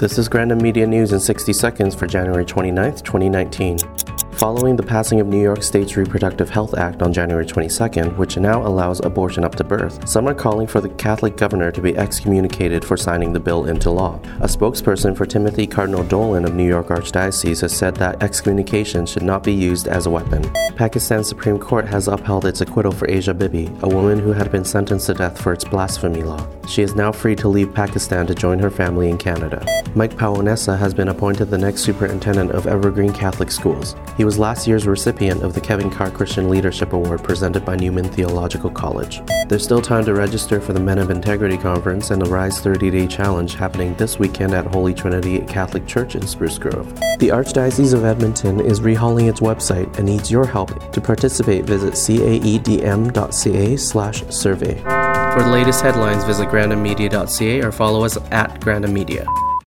This is Grandin Media News in 60 seconds for January 29th, 2019. Following the passing of New York State's Reproductive Health Act on January 22nd, which now allows abortion up to birth, some are calling for the Catholic governor to be excommunicated for signing the bill into law. A spokesperson for Timothy Cardinal Dolan of New York Archdiocese has said that excommunication should not be used as a weapon. Pakistan's Supreme Court has upheld its acquittal for Asia Bibi, a woman who had been sentenced to death for its blasphemy law. She is now free to leave Pakistan to join her family in Canada. Mike Pawonesa has been appointed the next superintendent of Evergreen Catholic Schools. He was last year's recipient of the Kevin Carr Christian Leadership Award presented by Newman Theological College. There's still time to register for the Men of Integrity Conference and the Rise 30 Day Challenge happening this weekend at Holy Trinity Catholic Church in Spruce Grove. The Archdiocese of Edmonton is rehauling its website and needs your help. To participate, visit caedm.ca slash survey. For the latest headlines, visit grandinmedia.ca or follow us at Grandin Media.